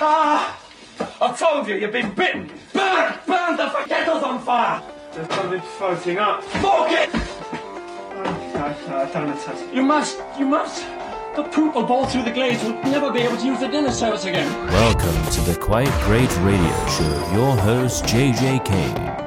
Ah! I told you, you've been bitten! Burn! Burn the fuck- kettle's on fire! There's something floating up. Fork it! No, no, I don't want to touch it. You must, you must. The poop will bowl through the glaze. We'll never be able to use the dinner service again. Welcome to the Quite Great Radio Show. Your host, JJ Kane.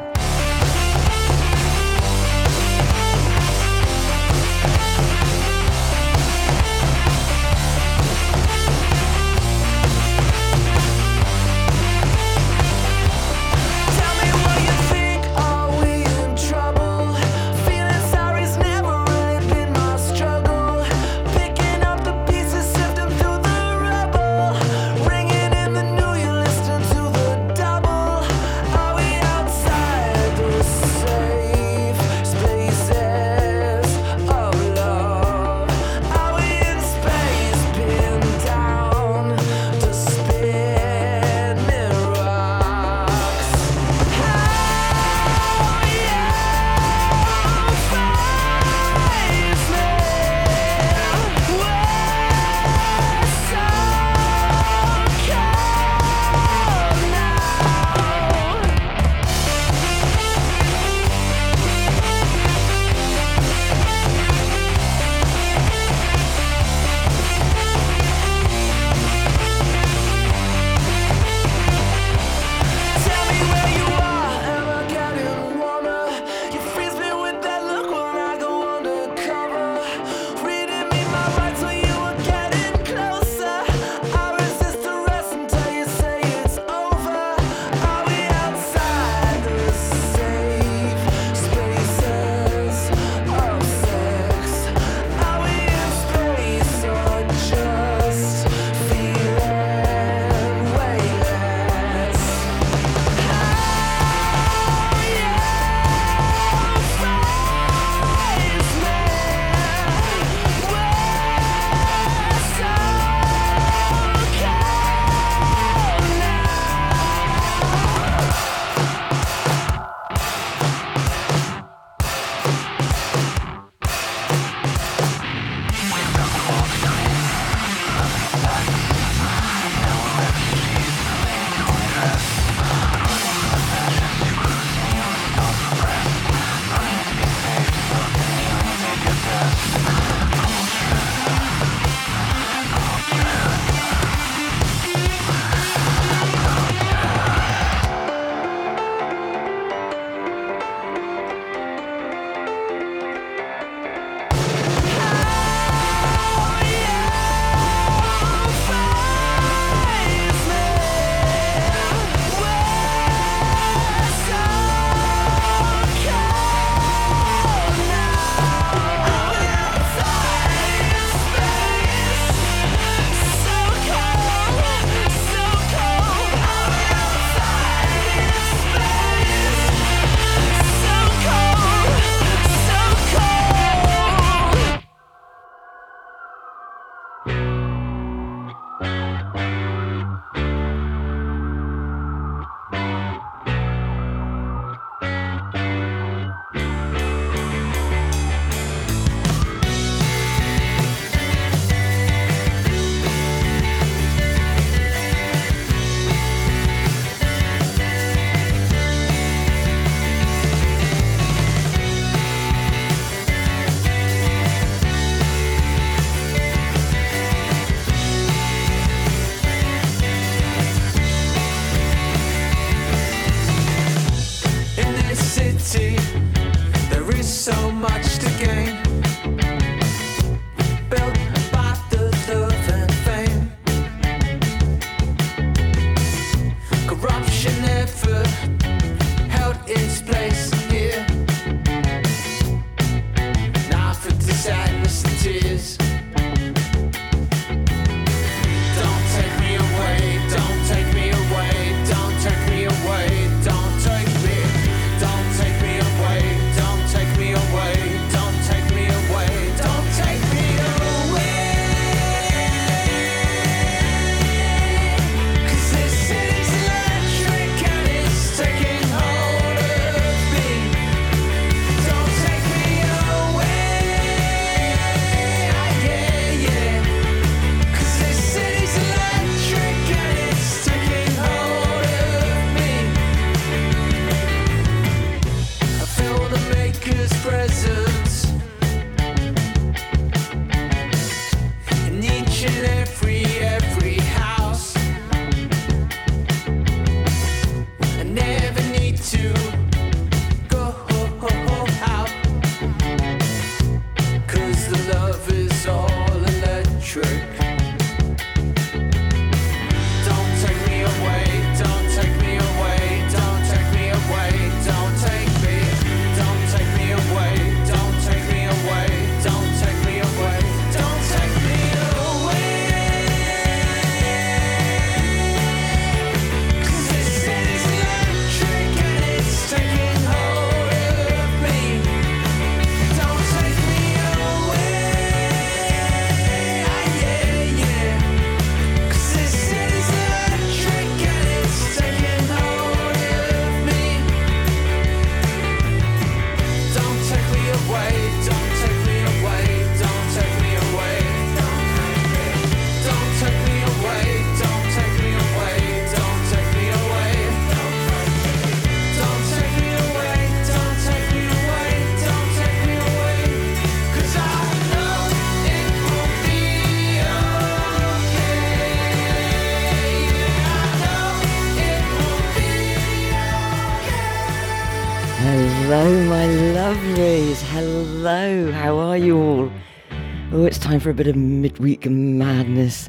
time for a bit of midweek madness.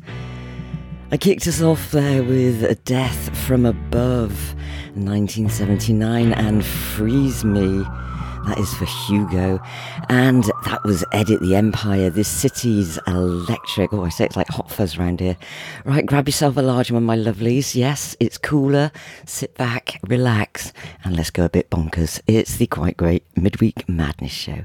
I kicked us off there with a Death from Above, 1979, and Freeze Me. That is for Hugo. And that was Edit the Empire. This city's electric. Oh, I say it's like hot fuzz around here. Right, grab yourself a large one, my lovelies. Yes, it's cooler. Sit back, relax, and let's go a bit bonkers. It's the quite great Midweek Madness Show.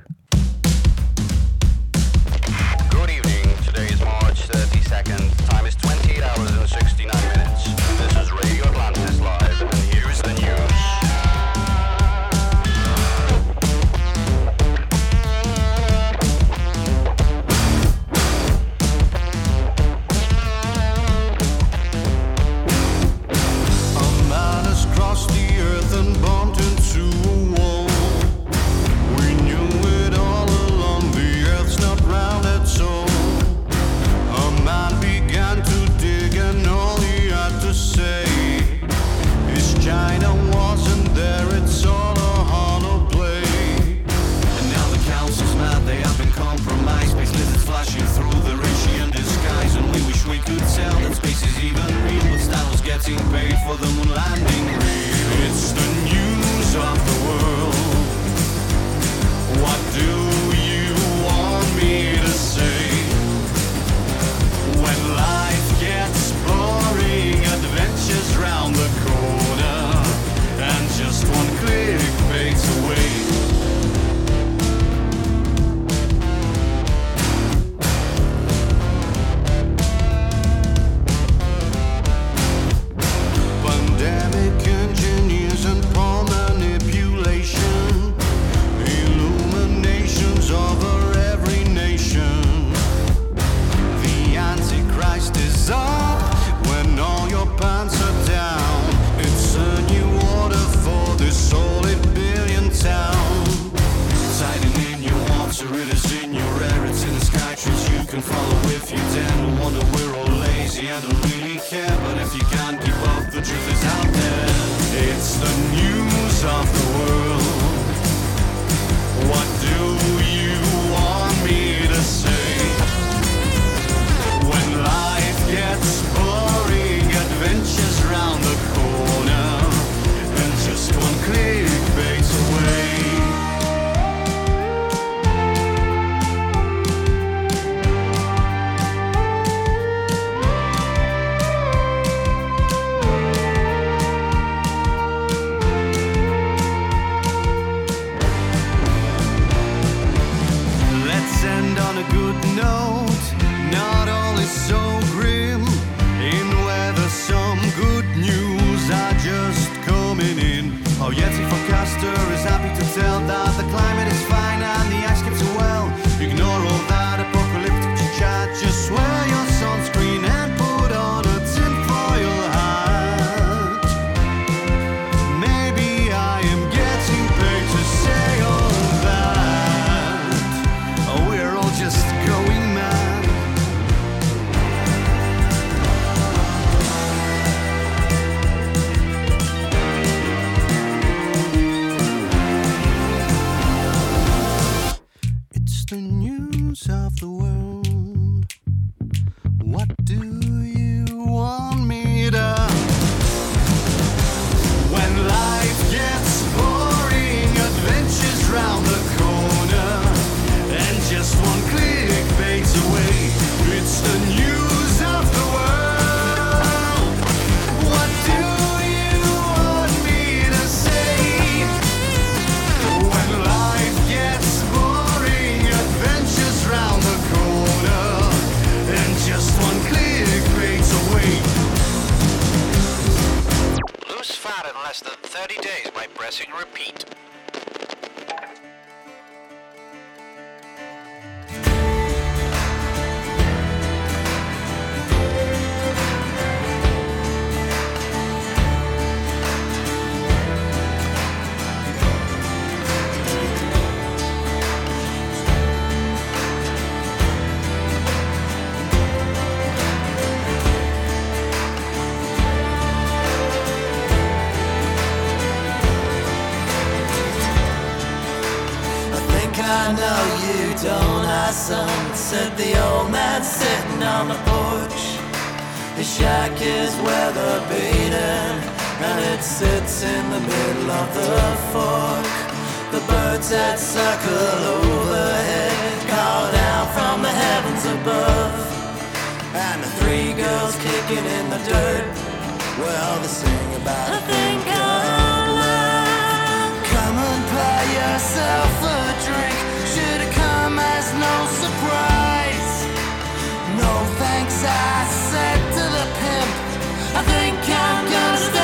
Of the fork. The birds that circle overhead call down from the heavens above. And the three girls kicking in the dirt, well, they sing about a thing called love. Come and buy yourself a drink, should've come as no surprise. No thanks, I said to the pimp. I think I'm gonna stay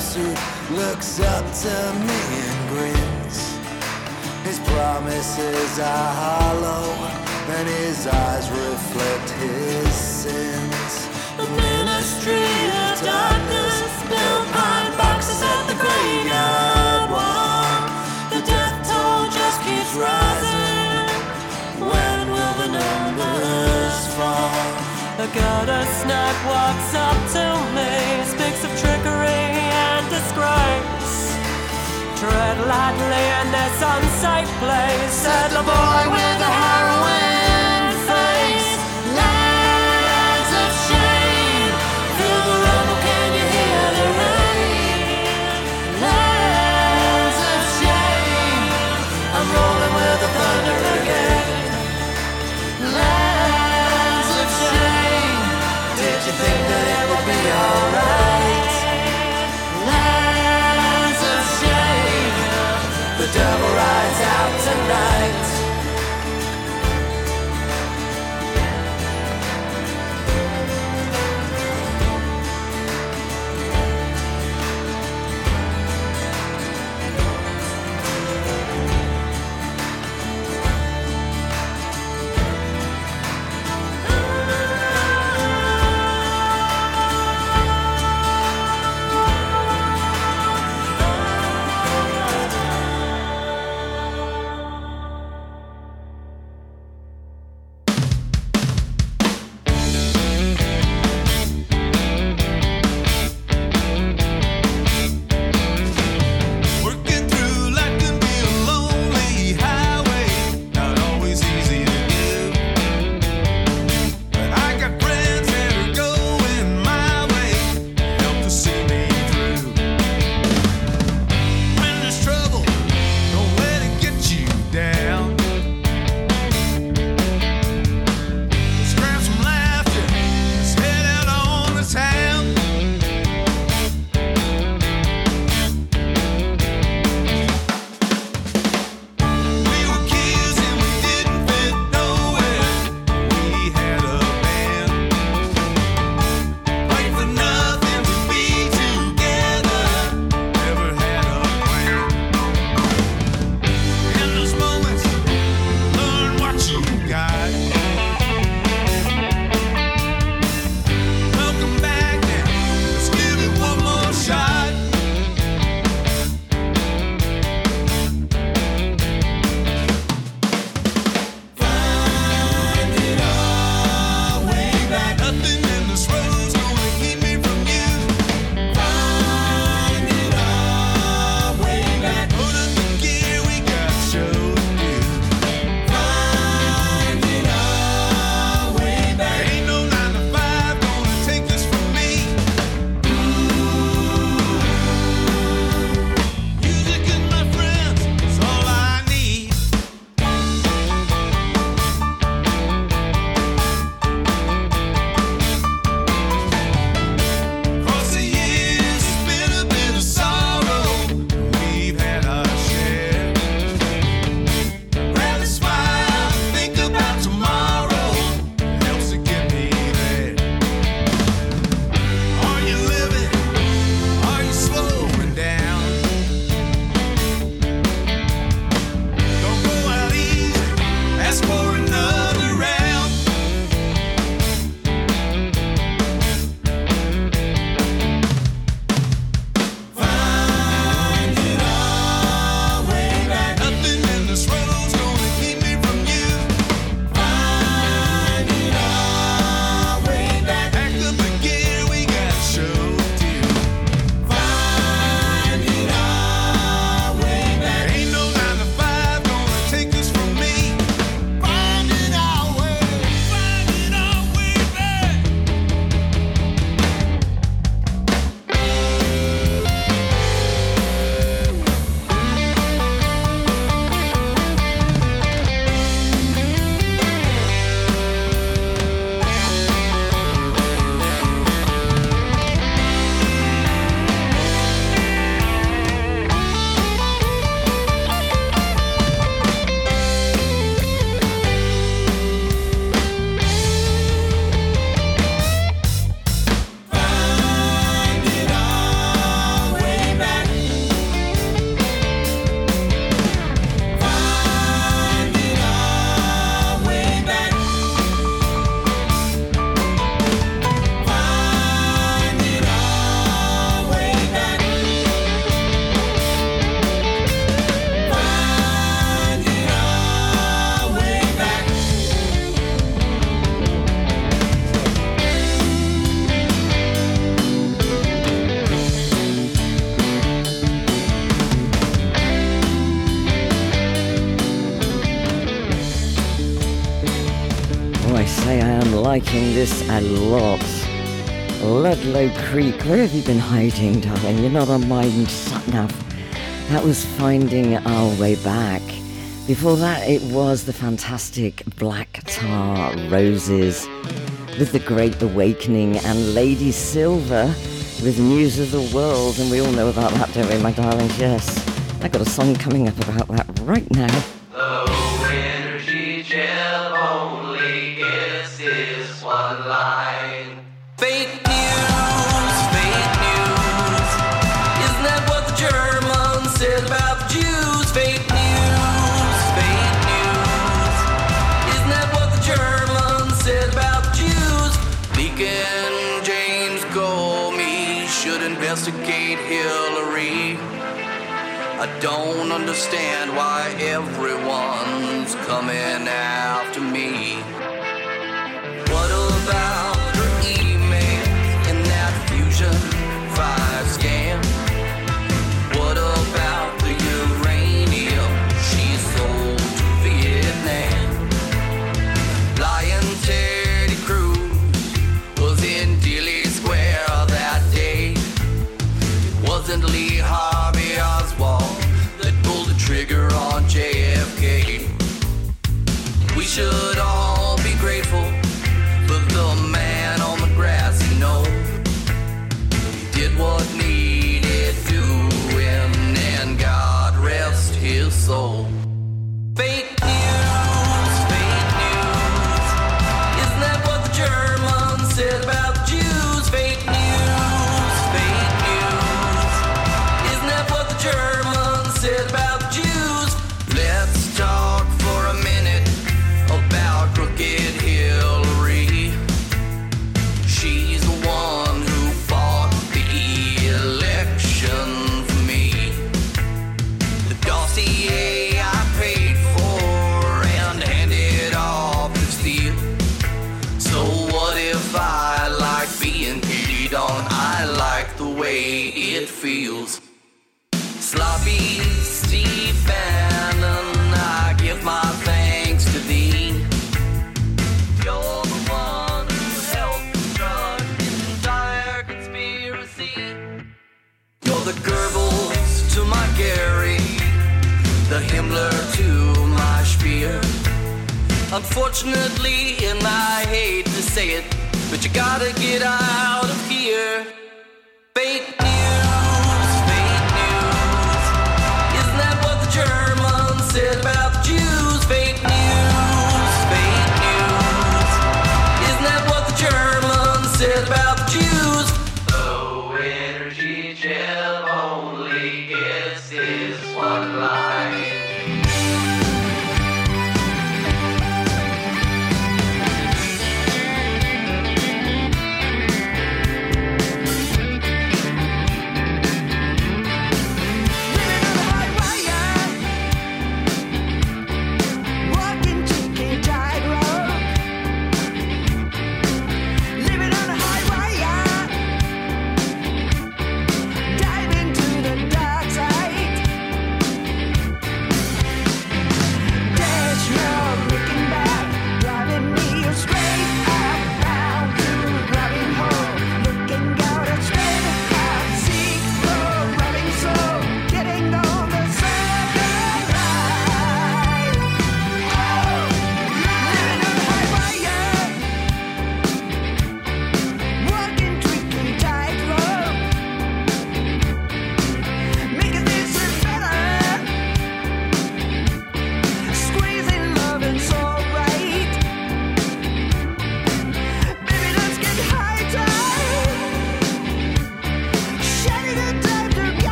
suit looks up to me and grins. His promises are hollow, and his eyes reflect his sins. The ministry of darkness built pine boxes at the graveyard wall. The death toll just keeps rising. When will the numbers fall? A gutter snack walks up to me, speaks of trickery Tread lightly in this unsafe place, said the boy with the heroin liking this a lot. Ludlow Creek, where have you been hiding, darling? You're not on my sat. That was Finding Our Way Back. Before that, it was the fantastic Black Tar Roses with The Great Awakening and Lady Silver with News of the World. And we all know about that, don't we, my darlings? Yes. I've got a song coming up about that right now. don't understand why everyone's coming after me. What about? Unfortunately, and I hate to say it, but you gotta get out.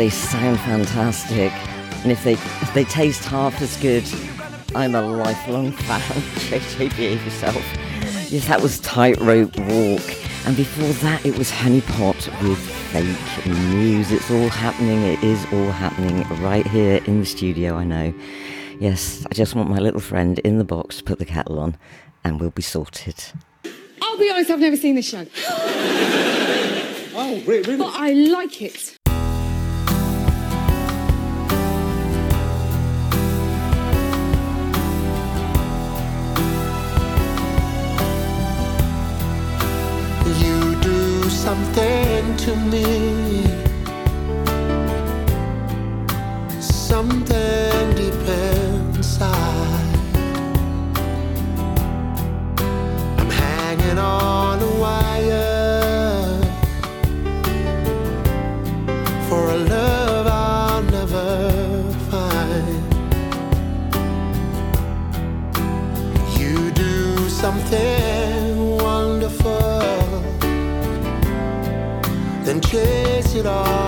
They sound fantastic. And if they if they taste half as good, I'm a lifelong fan. JJ, behave yourself. Yes, that was Tightrope Walk, and before that it was Honeypot with Fake News. It's all happening. It is all happening right here in the studio. I know. Yes, I just want my little friend in the box to put the kettle on, and we'll be sorted. I'll be honest, I've never seen this show. Oh, really? But I like it. To me. Something deep inside. I'm hanging on all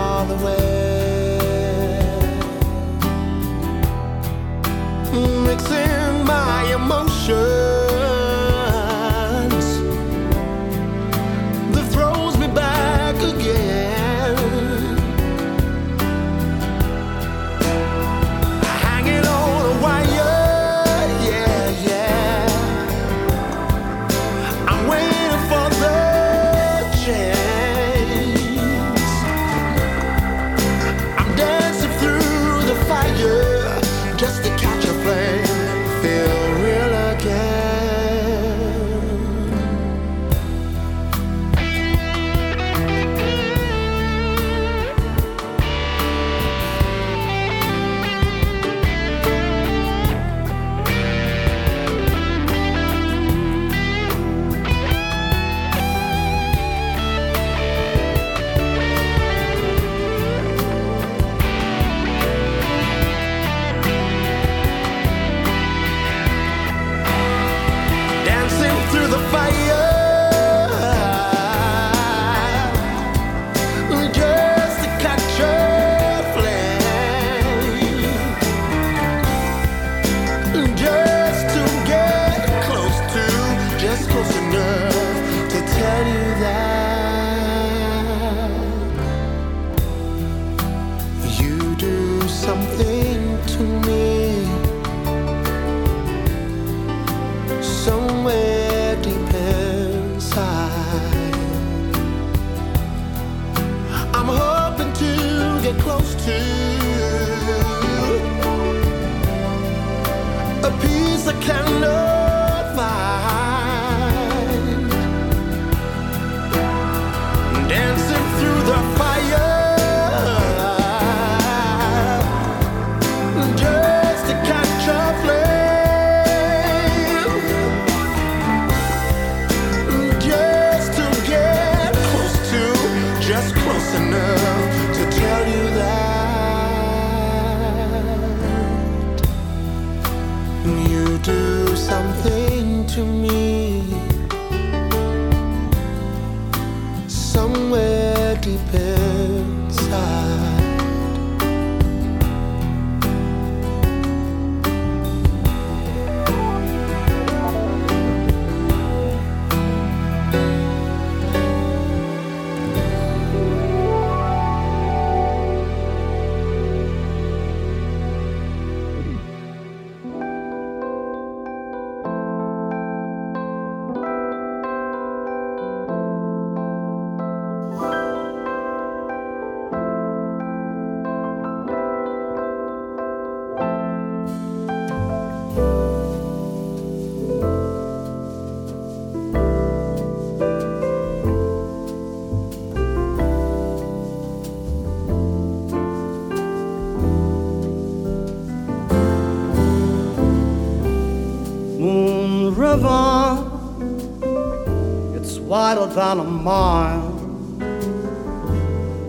it's than a mile.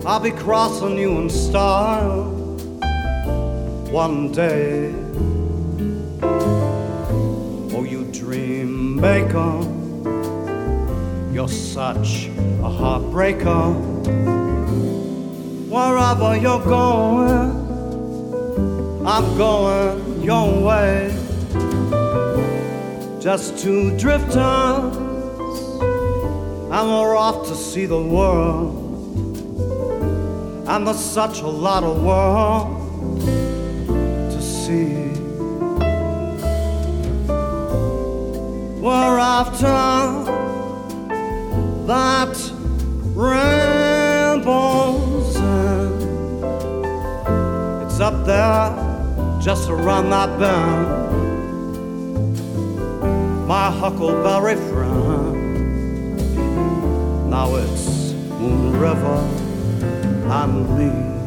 I'll be crossing you in style one day. Oh, you dream maker, you're such a heartbreaker. wherever you're going, I'm going your way. Just two drifters, and we're off to see the world. And there's such a lot of world to see. We're after that rainbow's end. It's up there, just around that bend. My huckleberry friend. Now it's Moon River and me.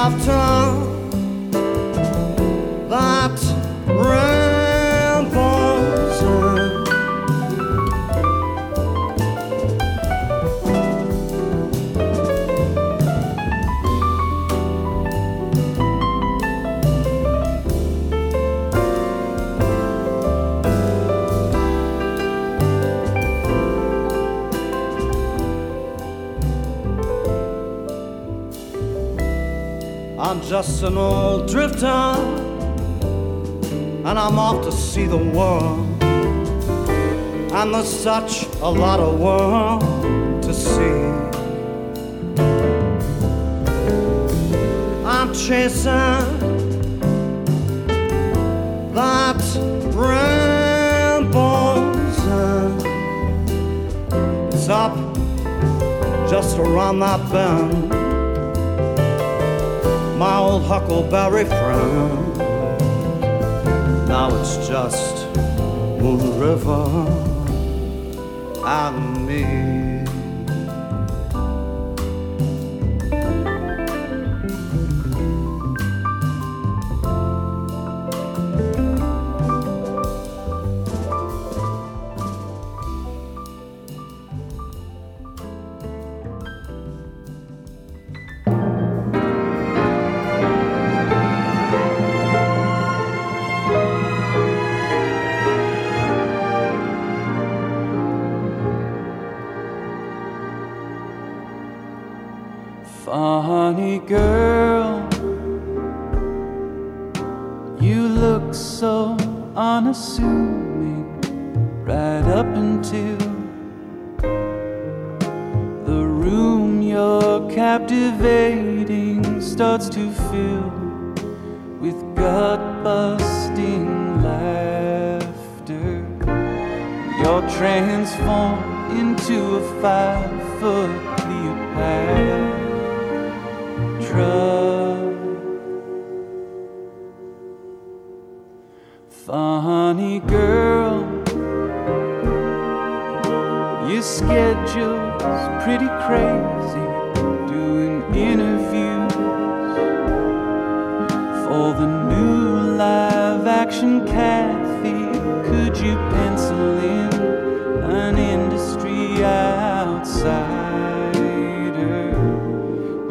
We're after just an old drifter, and I'm off to see the world. And there's such a lot of world to see. I'm chasing that rainbow's end. It's up just around that bend my old huckleberry friend. Now it's just Moon River and me. Up until the room you're captivating starts to fill with gut busting laughter. You're transformed into a five foot Cleopatra. Funny girl, schedule's pretty crazy. Doing interviews for the new live action Cathy. Could you pencil in an industry outsider?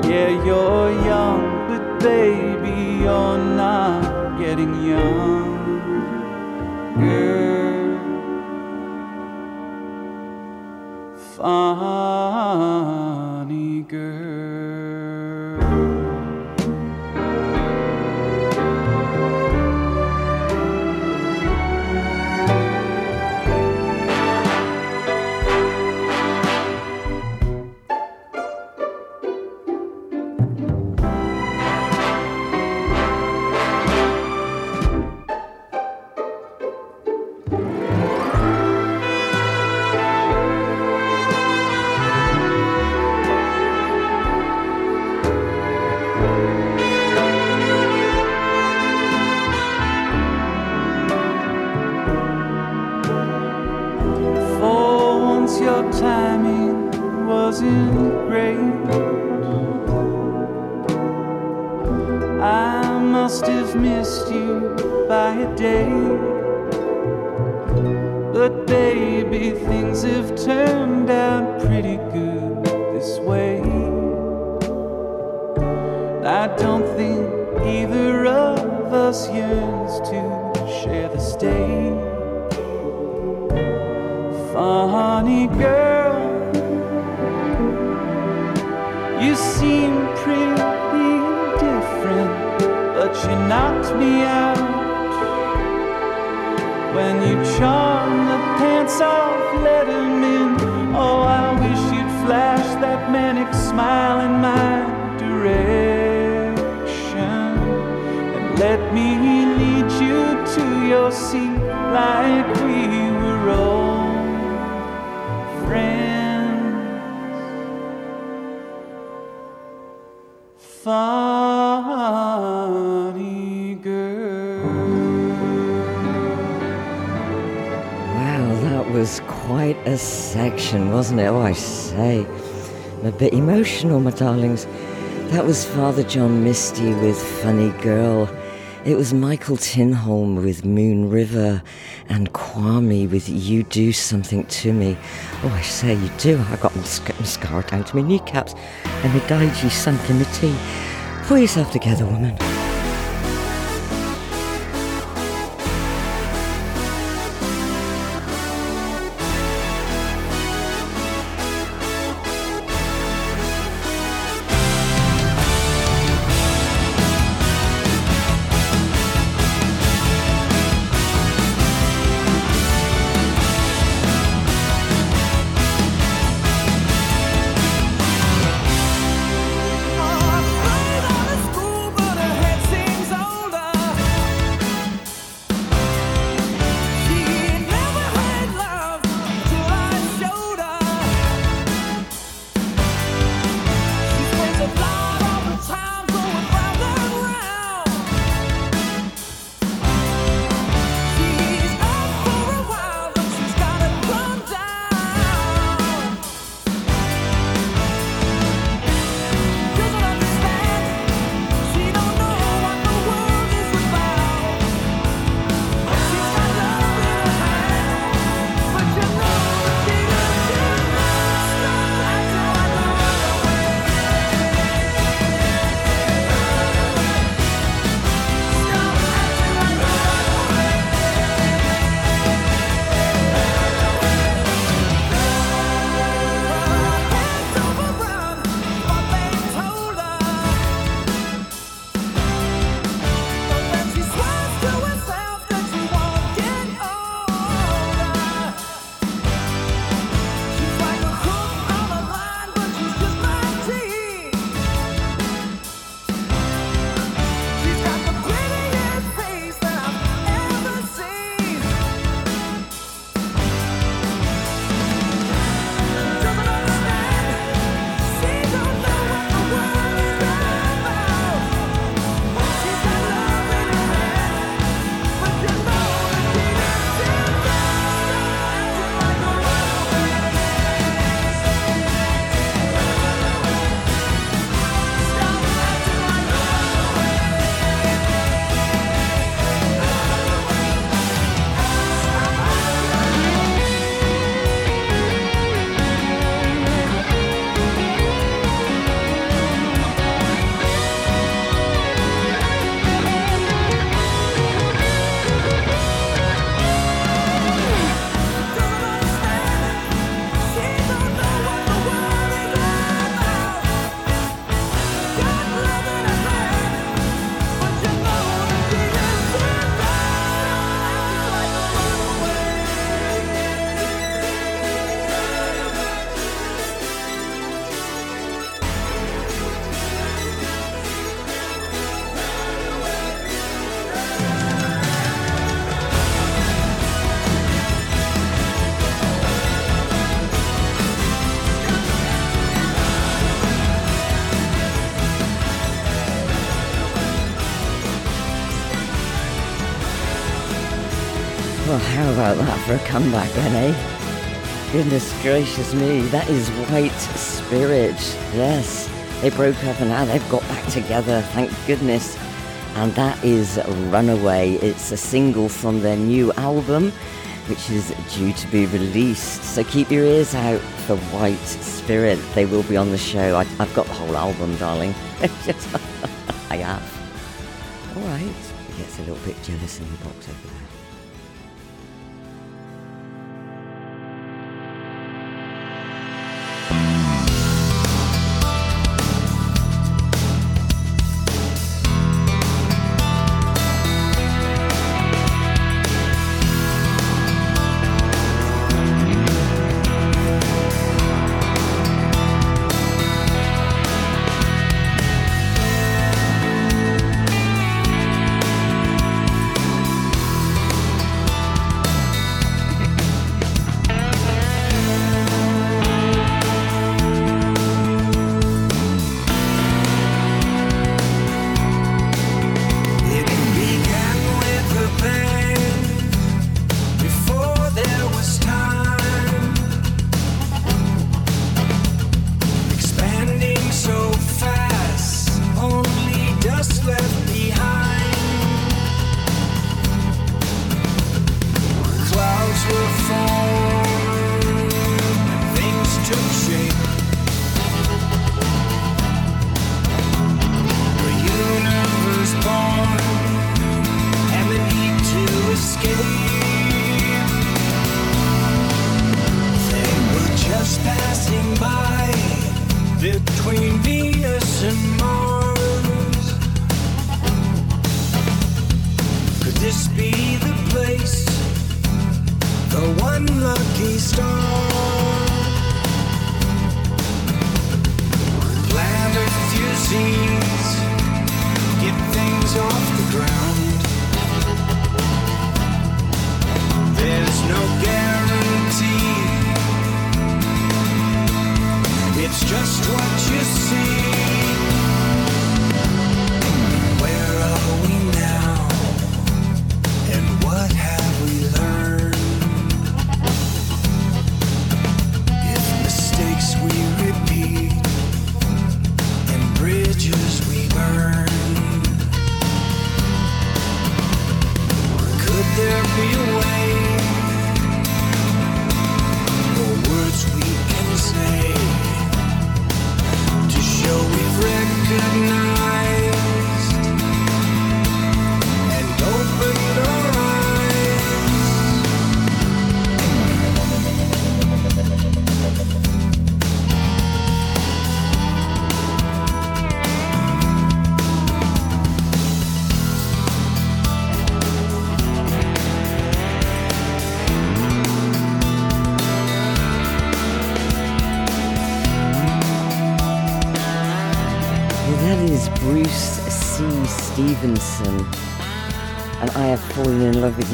Yeah, you're young, but baby, you're not getting young. Funny girl. Must have missed you by a day. But baby, things have turned out pretty good this way. I don't think either of us yearns to share the stage. Funny girl, you seem you knocked me out when you charmed the pants off, let 'em in. Oh, I wish you'd flash that manic smile in my direction and let me lead you to your seat like we a section, wasn't it? Oh, I say. I'm a bit emotional, my darlings. That was Father John Misty with Funny Girl. It was Michael Tinholme with Moon River and Kwame with You Do Something to Me. Oh, I say, you do. I got masc- mascara down to my kneecaps and my daiji sunk in the tea. Pull yourself together, woman. For a comeback then, eh? Goodness gracious me, that is White Spirit. Yes, they broke up and now they've got back together, thank goodness. And that is Runaway. It's a single from their new album, which is due to be released. So keep your ears out for White Spirit. They will be on the show. I, have got the whole album, darling. I have. All right. He gets a little bit jealous in the box over there.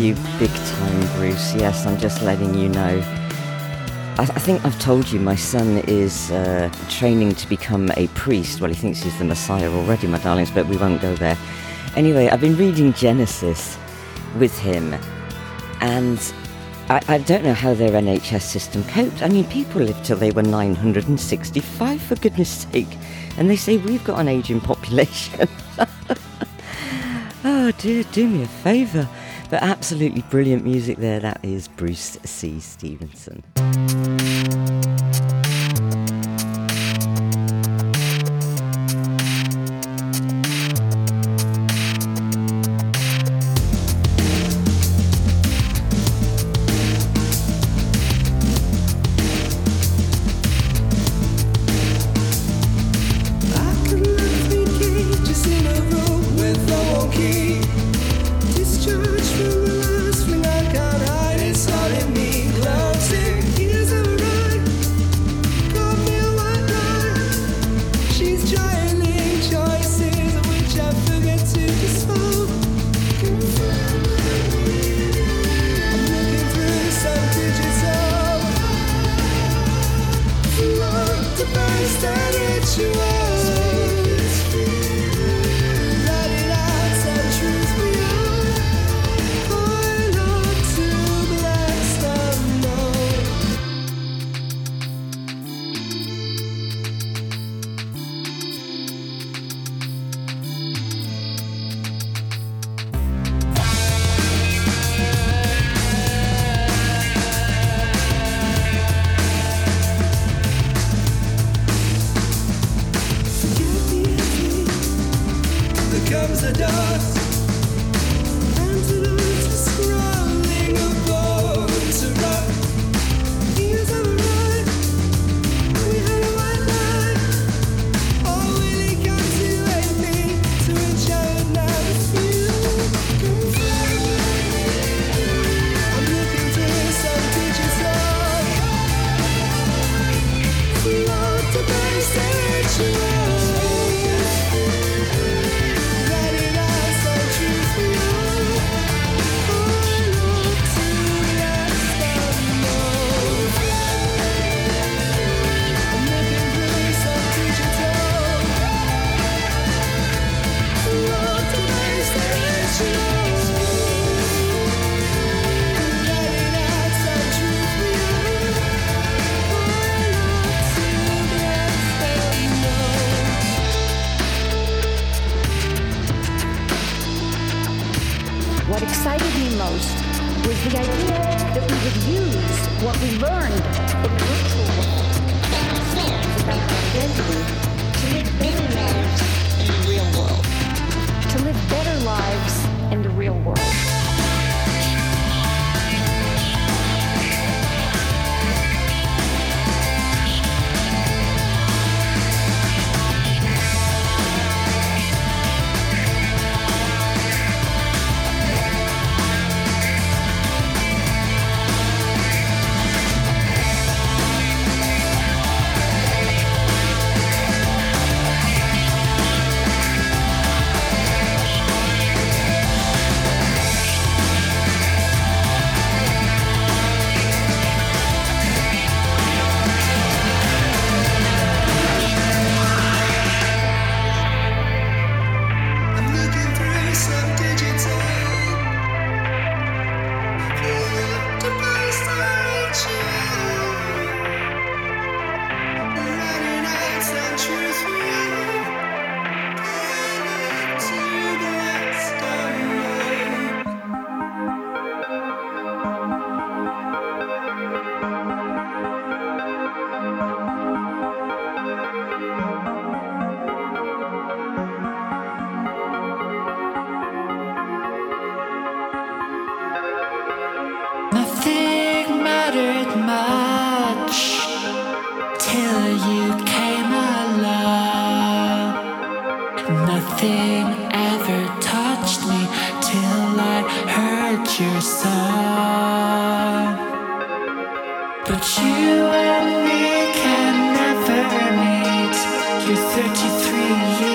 You big time, Bruce. Yes, I'm just letting you know. I, I think I've told you my son is uh, training to become a priest. Well, he thinks he's the Messiah already, my darlings, but we won't go there. Anyway, I've been reading Genesis with him, and I, I don't know how their NHS system coped. I mean, people lived till they were 965, for goodness sake, and they say we've got an ageing population. oh dear, do me a favour. But absolutely brilliant music there. That is Bruce C. Stevenson. What excited me most was the idea that we would use what we learned in virtual world about identity to live better lives in the real world. To live better lives in the real world. 33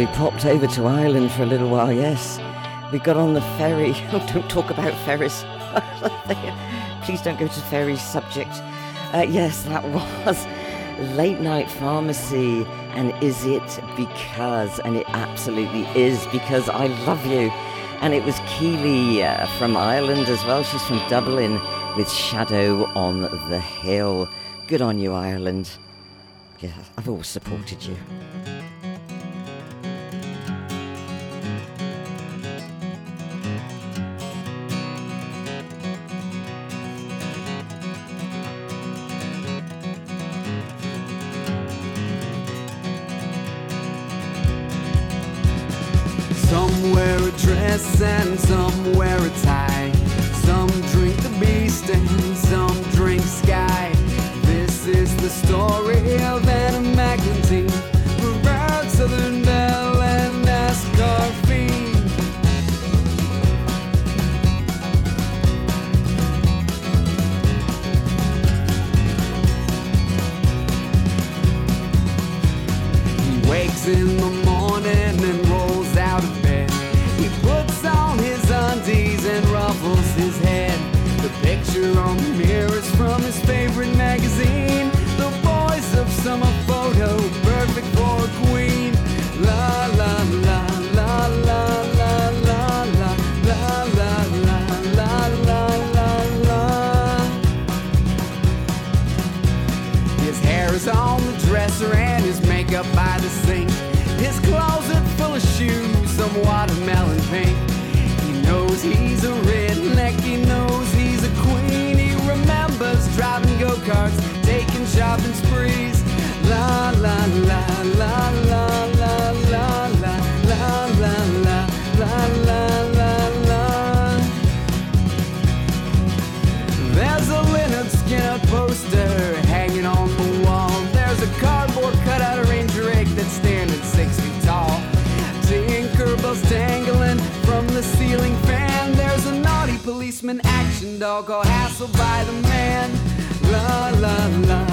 we popped over to Ireland for a little while, yes. We got on the ferry. Oh, don't talk about ferries. Please don't go to ferry subject. Uh, yes, that was Late Night Pharmacy. And is it because? And it absolutely is because I love you. And it was Keely uh, from Ireland as well. She's from Dublin with Shadow on the Hill. Good on you, Ireland. Yeah, I've always supported you. Some wear a dress and some wear a tie. Some drink the beast and some drink sky. This is the story of dog or hassled by the man. La la la.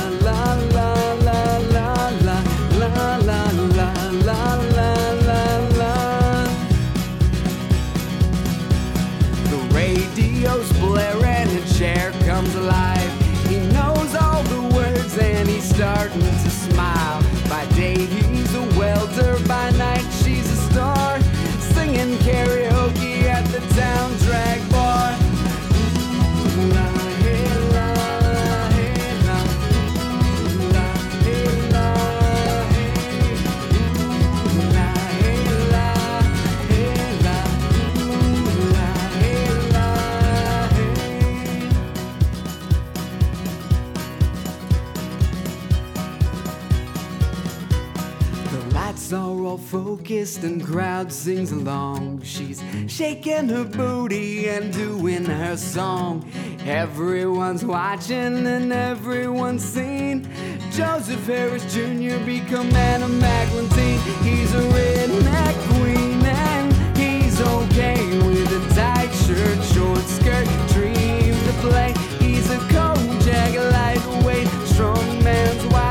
Houston crowd sings along. She's shaking her booty and doing her song. Everyone's watching and everyone's seen. Joseph Harris Jr. become Anna Magdalene. He's a redneck queen and he's okay with a tight shirt, short skirt, dream to play. He's a Kojak lightweight, strong man's wife.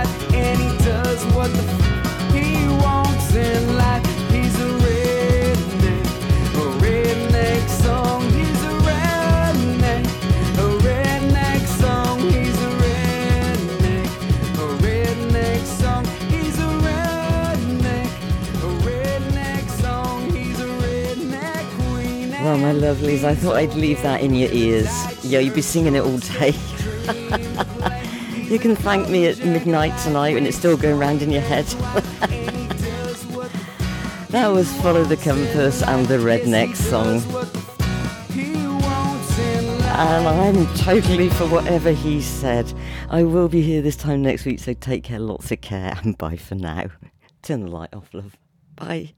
Lovelies, I thought I'd leave that in your ears. Yeah, you'd be singing it all day. you can thank me at midnight tonight and it's still going round in your head. that was Follow the Compass and the Redneck song. And I'm totally for whatever he said. I will be here this time next week, so take care, lots of care, and bye for now. Turn the light off, love. Bye.